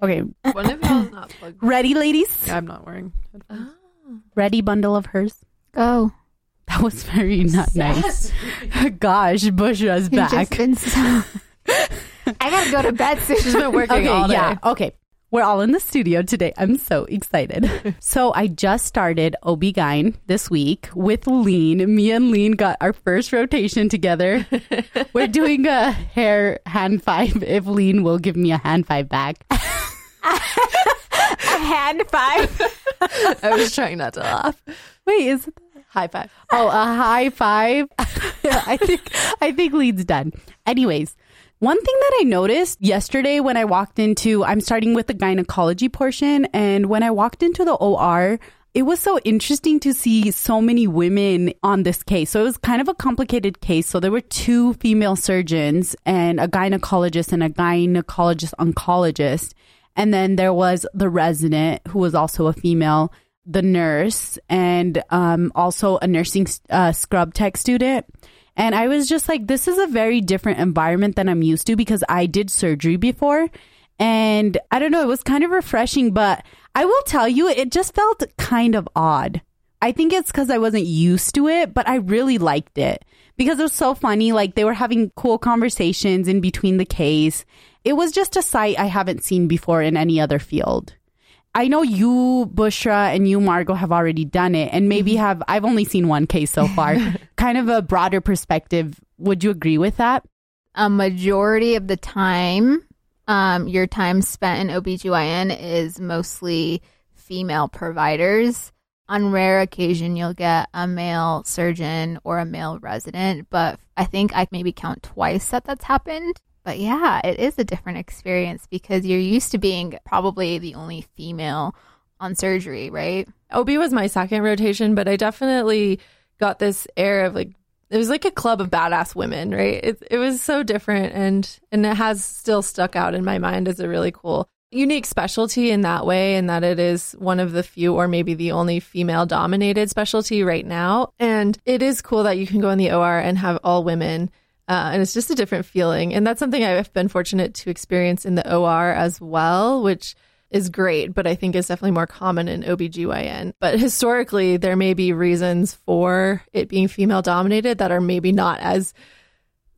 Okay, One of y'all is not plugged. ready, ladies? Yeah, I'm not wearing headphones. Ah. Ready, bundle of hers. Go. That was very not nice. Gosh, Bushra's You've back. just been so- I gotta go to bed soon. She's been working okay, all day. yeah, okay. We're all in the studio today. I'm so excited. so I just started OB-GYN this week with Lean. Me and Lean got our first rotation together. We're doing a hair hand five if Lean will give me a hand five back. a hand five. I was trying not to laugh. Wait, is it High five. Oh, a high five. I think I think lead's done. Anyways, one thing that I noticed yesterday when I walked into I'm starting with the gynecology portion and when I walked into the OR, it was so interesting to see so many women on this case. So it was kind of a complicated case. So there were two female surgeons and a gynecologist and a gynecologist oncologist. And then there was the resident who was also a female the nurse and um, also a nursing uh, scrub tech student. And I was just like, this is a very different environment than I'm used to because I did surgery before. And I don't know, it was kind of refreshing, but I will tell you, it just felt kind of odd. I think it's because I wasn't used to it, but I really liked it because it was so funny. Like they were having cool conversations in between the case. It was just a sight I haven't seen before in any other field. I know you, Bushra, and you, Margot, have already done it, and maybe have. I've only seen one case so far. kind of a broader perspective. Would you agree with that? A majority of the time, um, your time spent in OBGYN is mostly female providers. On rare occasion, you'll get a male surgeon or a male resident, but I think I maybe count twice that that's happened. But yeah, it is a different experience because you're used to being probably the only female on surgery, right? OB was my second rotation, but I definitely got this air of like it was like a club of badass women, right? It it was so different and and it has still stuck out in my mind as a really cool unique specialty in that way and that it is one of the few or maybe the only female dominated specialty right now. And it is cool that you can go in the OR and have all women uh, and it's just a different feeling. And that's something I've been fortunate to experience in the OR as well, which is great, but I think is definitely more common in OBGYN. But historically, there may be reasons for it being female dominated that are maybe not as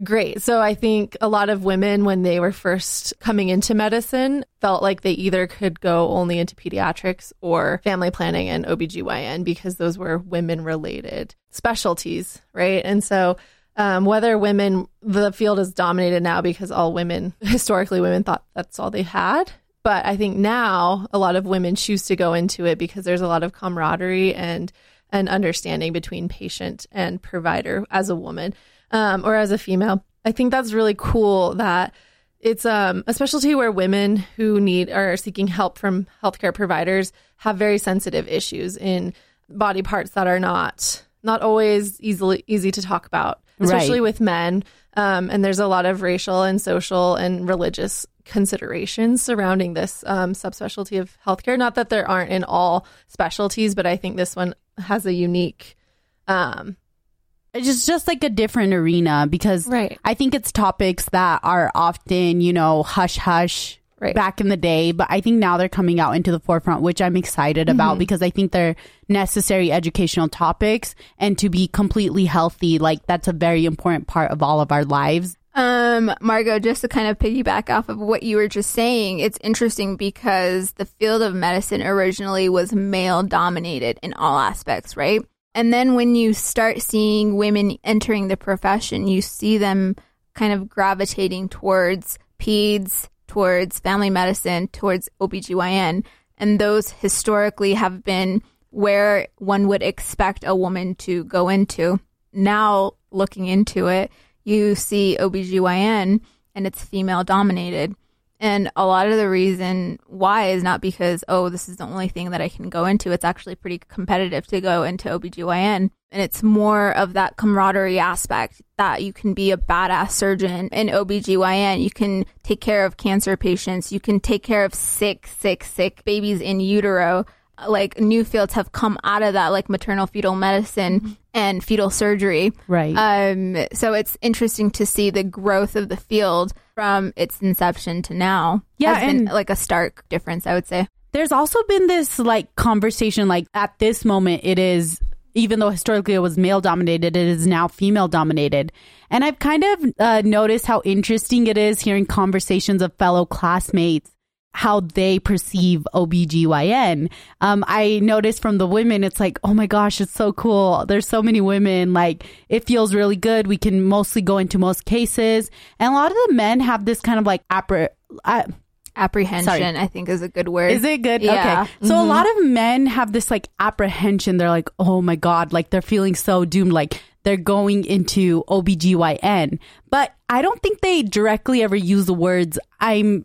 great. So I think a lot of women, when they were first coming into medicine, felt like they either could go only into pediatrics or family planning and OBGYN because those were women related specialties, right? And so um, whether women, the field is dominated now because all women, historically, women thought that's all they had. But I think now a lot of women choose to go into it because there's a lot of camaraderie and an understanding between patient and provider as a woman um, or as a female. I think that's really cool that it's um, a specialty where women who need or are seeking help from healthcare providers have very sensitive issues in body parts that are not not always easily easy to talk about especially Right. with men. Um, and there's a lot of racial and social and religious considerations surrounding this um, subspecialty of healthcare. Not that there aren't in all specialties, but I think this one has a unique. Um, It's just, just like a different arena because Right. I think it's topics that are often, you know, hush hush Right. back in the day, but I think now they're coming out into the forefront, which I'm excited about because I think they're necessary educational topics and to be completely healthy, like that's a very important part of all of our lives. Um, Margot, just to kind of piggyback off of what you were just saying, it's interesting because the field of medicine originally was male dominated in all aspects, right? And then when you start seeing women entering the profession, you see them kind of gravitating towards peds, towards family medicine, towards OBGYN. And those historically have been where one would expect a woman to go into. Now, looking into it, you see OBGYN and it's female dominated. And a lot of the reason why is not because, oh, this is the only thing that I can go into. It's actually pretty competitive to go into OBGYN. And it's more of that camaraderie aspect that you can be a badass surgeon in OBGYN. You can take care of cancer patients. You can take care of sick, sick, sick babies in utero. Like new fields have come out of that, like maternal fetal medicine and fetal surgery. Right. Um, so it's interesting to see the growth of the field from its inception to now. Yeah, has been and- like a stark difference, I would say. There's also been this like conversation, like at this moment, it is, even though historically it was male dominated, it is now female dominated. And I've kind of uh, noticed how interesting it is hearing conversations of fellow classmates how they perceive OBGYN. Um, I noticed from the women, it's like, oh my gosh, it's so cool. There's so many women. Like, it feels really good. We can mostly go into most cases. And a lot of the men have this kind of like, appre- uh, Apprehension, Sorry. I think, is a good word. is it good? Yeah. Okay. So a lot of men have this like apprehension. They're like, oh my God, like they're feeling so doomed. Like they're going into OBGYN. But I don't think they directly ever use the words, I'm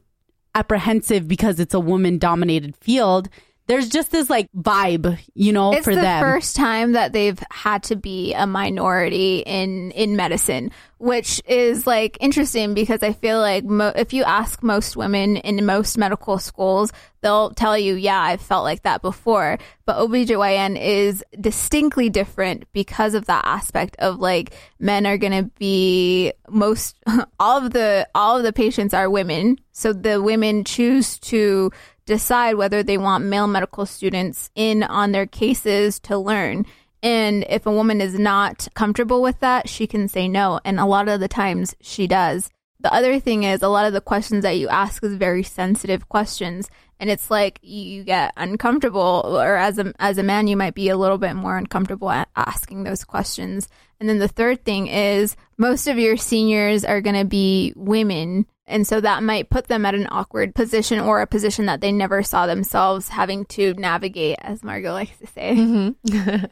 apprehensive because it's a woman dominated field. There's just this like vibe, you know, for them. it's for the them. first time that they've had to be a minority in in medicine which is like interesting because i feel like mo- if you ask most women in most medical schools they'll tell you yeah i've felt like that before but obgyn is distinctly different because of that aspect of like men are going to be most all of the all of the patients are women so the women choose to decide whether they want male medical students in on their cases to learn. And if a woman is not comfortable with that, she can say no. And a lot of the times she does. The other thing is a lot of the questions that you ask is very sensitive questions. And it's like you get uncomfortable or as a, as a man, you might be a little bit more uncomfortable at asking those questions. And then the third thing is most of your seniors are going to be women. And so that might put them at an awkward position or a position that they never saw themselves having to navigate, as Margot likes to say.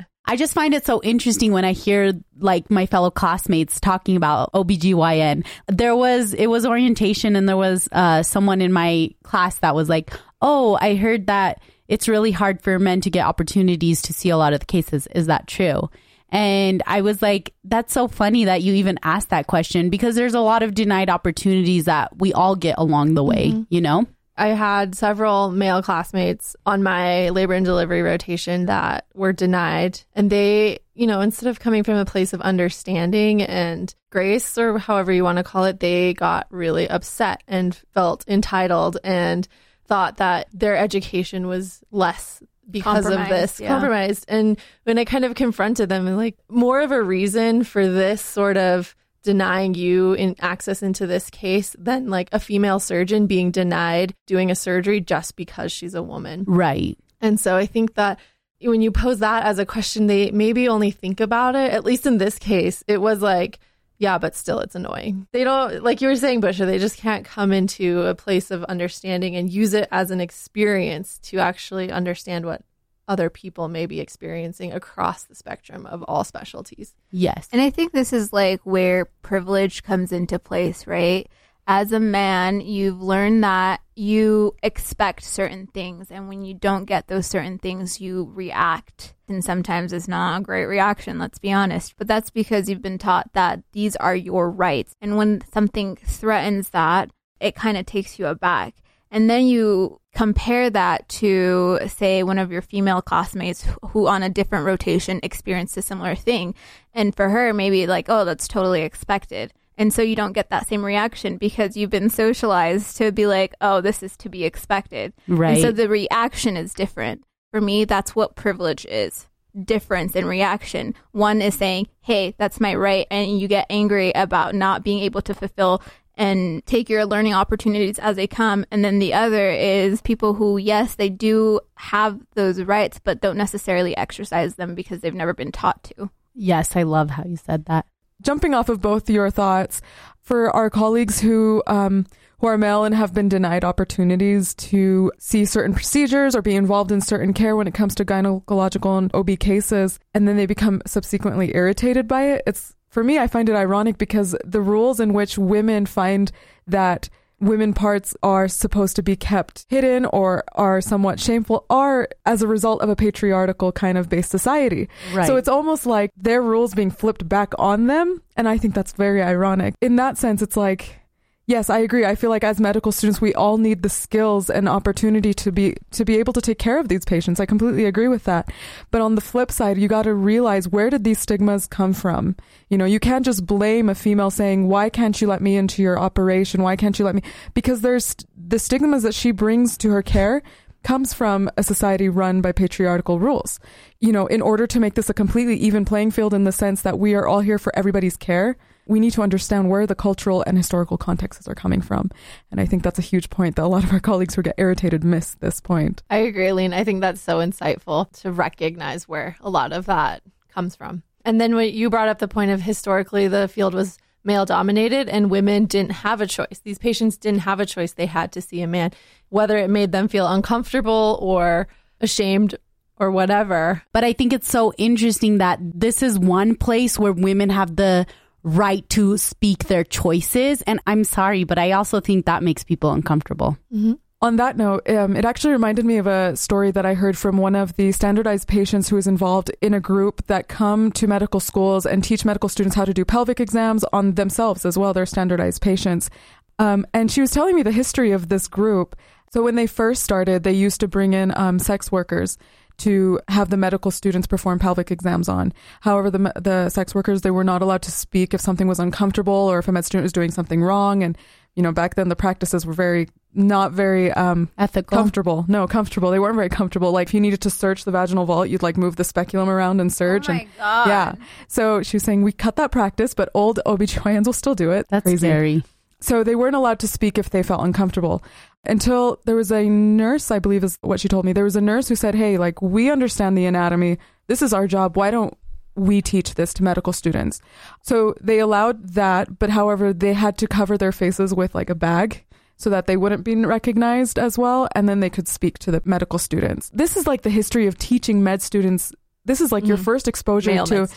I just find it so interesting when I hear like my fellow classmates talking about OBGYN. There was, it was orientation and there was uh, someone in my class that was like, oh, I heard that it's really hard for men to get opportunities to see a lot of the cases. Is that true? And I was like, that's so funny that you even asked that question because there's a lot of denied opportunities that we all get along the way, mm-hmm. you know? I had several male classmates on my labor and delivery rotation that were denied. And they, you know, instead of coming from a place of understanding and grace, or however you want to call it, they got really upset and felt entitled and thought that their education was less because of this yeah. compromised. And when I kind of confronted them, and like more of a reason for this sort of denying you in access into this case than like a female surgeon being denied doing a surgery just because she's a woman. Right. And so I think that when you pose that as a question, they maybe only think about it. At least in this case, it was like, yeah, but still it's annoying. They don't, like you were saying, Bushra, they just can't come into a place of understanding and use it as an experience to actually understand what other people may be experiencing across the spectrum of all specialties. Yes. And I think this is like where privilege comes into place, right? As a man, you've learned that you expect certain things, and when you don't get those certain things, you react. And sometimes it's not a great reaction, let's be honest. But that's because you've been taught that these are your rights. And when something threatens that, it kind of takes you aback. And then you compare that to, say, one of your female classmates who, on a different rotation, experienced a similar thing. And for her, maybe like, oh, that's totally expected. And so you don't get that same reaction because you've been socialized to be like, oh, this is to be expected. Right. And so the reaction is different. For me, that's what privilege is difference in reaction. One is saying, hey, that's my right. And you get angry about not being able to fulfill and take your learning opportunities as they come. And then the other is people who, yes, they do have those rights, but don't necessarily exercise them because they've never been taught to. yes, I love how you said that. Jumping off of both your thoughts, for our colleagues who um, who are male and have been denied opportunities to see certain procedures or be involved in certain care when it comes to gynecological and OB cases, and then they become subsequently irritated by it. It's for me, I find it ironic because the rules in which women find that women parts are supposed to be kept hidden or are somewhat shameful are as a result of a patriarchal kind of based society. Right. So it's almost like their rules being flipped back on them. And I think that's very ironic. In that sense, it's like, Yes, I agree. I feel like as medical students, we all need the skills and opportunity to be to be able to take care of these patients. I completely agree with that. But on the flip side, you got to realize where did these stigmas come from? You know, you can't just blame a female saying, "Why can't you let me into your operation? Why can't you let me?" Because there's the stigmas that she brings to her care comes from a society run by patriarchal rules. You know, in order to make this a completely even playing field in the sense that we are all here for everybody's care, we need to understand where the cultural and historical contexts are coming from. And I think that's a huge point that a lot of our colleagues who get irritated miss this point. I agree, Lean. I think that's so insightful to recognize where a lot of that comes from. And then when you brought up the point of historically the field was male dominated and women didn't have a choice. These patients didn't have a choice. They had to see a man, whether it made them feel uncomfortable or ashamed or whatever. But I think it's so interesting that this is one place where women have the right to speak their choices. And I'm sorry, but I also think that makes people uncomfortable. Mm-hmm. On that note, um, it actually reminded me of a story that I heard from one of the standardized patients who is involved in a group that come to medical schools and teach medical students how to do pelvic exams on themselves as well. They're standardized patients. Um, and she was telling me the history of this group. So when they first started, they used to bring in um, sex workers to have the medical students perform pelvic exams on. However, the the sex workers they were not allowed to speak if something was uncomfortable or if a med student was doing something wrong. And you know, back then the practices were very not very um, ethical, comfortable. No, comfortable. They weren't very comfortable. Like if you needed to search the vaginal vault, you'd like move the speculum around and search. Oh my and God. yeah. So she was saying we cut that practice, but old OBGYNs will still do it. That's Crazy. scary. So they weren't allowed to speak if they felt uncomfortable until there was a nurse, I believe is what she told me. There was a nurse who said, Hey, like, we understand the anatomy. This is our job. Why don't we teach this to medical students? So they allowed that, but however, they had to cover their faces with like a bag so that they wouldn't be recognized as well. And then they could speak to the medical students. This is like the history of teaching med students. This is like your Mhm. first exposure Male to.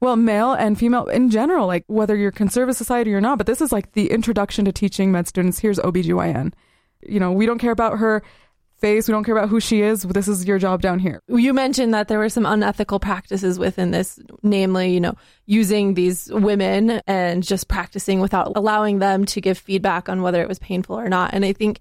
Well, male and female in general, like whether you're conservative society or not, but this is like the introduction to teaching med students. Here's OBGYN. You know, we don't care about her face. We don't care about who she is. This is your job down here. You mentioned that there were some unethical practices within this, namely, you know, using these women and just practicing without allowing them to give feedback on whether it was painful or not. And I think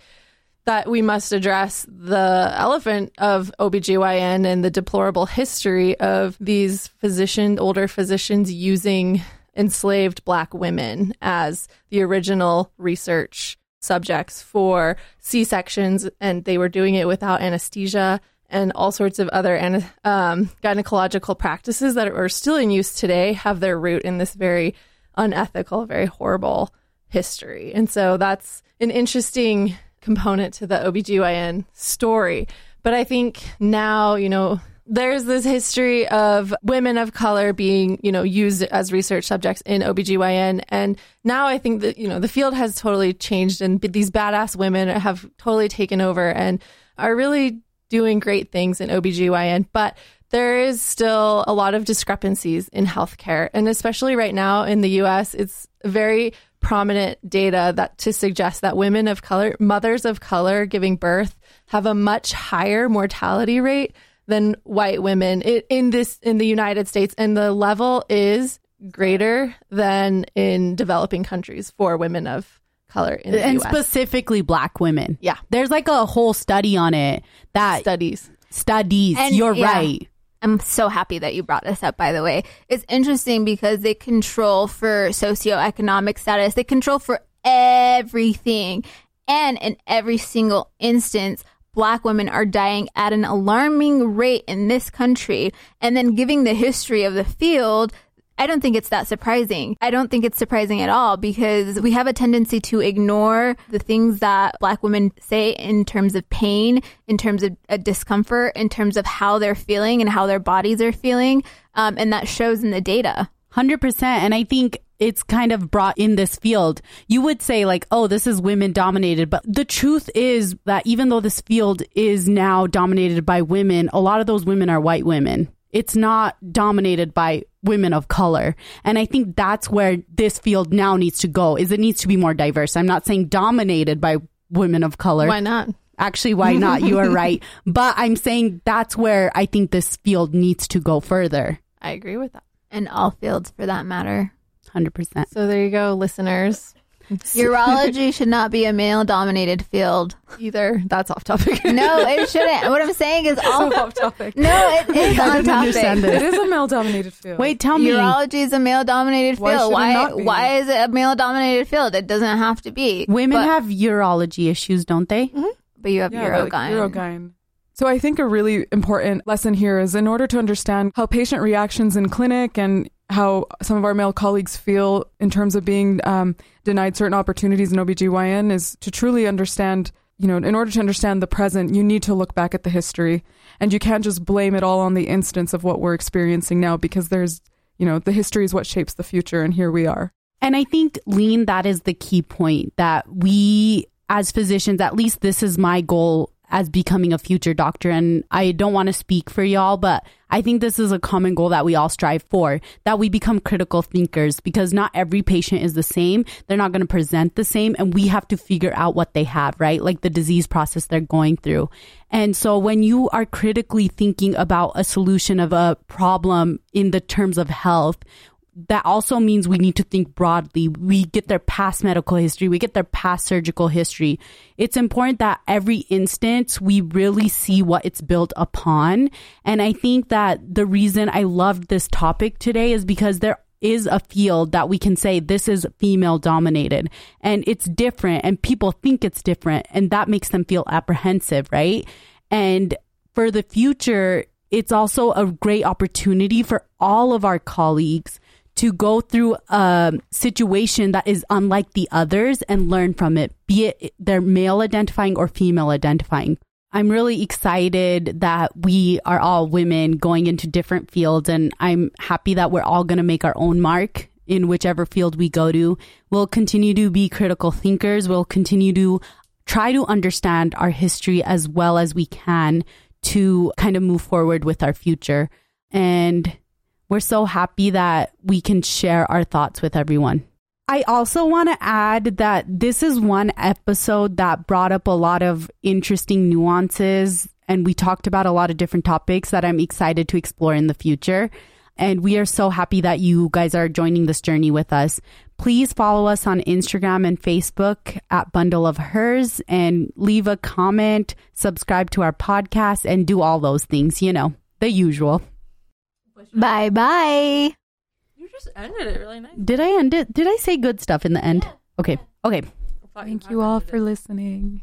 that we must address the elephant of OBGYN and the deplorable history of these physician, older physicians using enslaved black women as the original research subjects for C-sections and they were doing it without anesthesia and all sorts of other um, gynecological practices that are still in use today have their root in this very unethical, very horrible history. And so that's an interesting component to the OBGYN story. But I think now, you know, there's this history of women of color being, you know, used as research subjects in OBGYN. And now I think that, you know, the field has totally changed and these badass women have totally taken over and are really doing great things in OBGYN. But there is still a lot of discrepancies in healthcare. And especially right now in the US, it's very prominent data that to suggest that women of color, mothers of color giving birth have a much higher mortality rate than white women in, in this in the United States and the level is greater than in developing countries for women of color in the and US. specifically black women. Yeah. There's like a whole study on it that studies. studies. And, You're yeah. right. I'm so happy that you brought this up, by the way. It's interesting because they control for socioeconomic status, they control for everything. And in every single instance, black women are dying at an alarming rate in this country. And then giving the history of the field, I don't think it's that surprising. I don't think it's surprising at all because we have a tendency to ignore the things that black women say in terms of pain, in terms of uh, discomfort, in terms of how they're feeling and how their bodies are feeling. Um, and that shows in the data. 100%. And I think it's kind of brought in this field. You would say, like, oh, this is women dominated. But the truth is that even though this field is now dominated by women, a lot of those women are white women. It's not dominated by women of color. And I think that's where this field now needs to go is it needs to be more diverse. I'm not saying dominated by women of color. Why not? Actually, why not? You are right. But I'm saying that's where I think this field needs to go further. I agree with that. And all fields for that matter. 100%. So there you go, listeners. Urology should not be a male dominated field. Either that's off topic. No, it shouldn't. What I'm saying is all. off topic. No, it is on didn't understand topic. It is a male dominated field. Wait, tell me. Urology is a male dominated field. should it Why? Why is it a male dominated field? It doesn't have to be. Women but, have urology issues, don't they? Mm-hmm. but you have Yeah, like urogyne. urogyne. So I think a really important lesson here is in order to understand how patient reactions in clinic and how some of our male colleagues feel in terms of being um, denied certain opportunities in OBGYN is to truly understand, you know, in order to understand the present, you need to look back at the history. And you can't just blame it all on the instance of what we're experiencing now because there's, you know, the history is what shapes the future and here we are. And I think, Lean, that is the key point that we, as physicians, at least this is my goal as becoming a future doctor. And I don't want to speak for y'all, but I think this is a common goal that we all strive for that we become critical thinkers because not every patient is the same. They're not going to present the same. And we have to figure out what they have, right? Like the disease process they're going through. And so when you are critically thinking about a solution of a problem in the terms of health, that also means we need to think broadly. We get their past medical history, we get their past surgical history. It's important that every instance we really see what it's built upon. And I think that the reason I loved this topic today is because there is a field that we can say this is female dominated and it's different and people think it's different and that makes them feel apprehensive, right? And for the future, it's also a great opportunity for all of our colleagues to go through a situation that is unlike the others and learn from it, be it they're male identifying or female identifying. I'm really excited that we are all women going into different fields, and I'm happy that we're all going to make our own mark in whichever field we go to. We'll continue to be critical thinkers. We'll continue to try to understand our history as well as we can to kind of move forward with our future. And we're so happy that we can share our thoughts with everyone. I also want to add that this is one episode that brought up a lot of interesting nuances, and we talked about a lot of different topics that I'm excited to explore in the future. And we are so happy that you guys are joining this journey with us. Please follow us on Instagram and Facebook at Bundle of Hers and leave a comment, subscribe to our podcast, and do all those things, you know, the usual. Bye bye. You just ended it really nice. Did I end it? Did I say good stuff in the end? Okay. Okay. Thank you all for listening.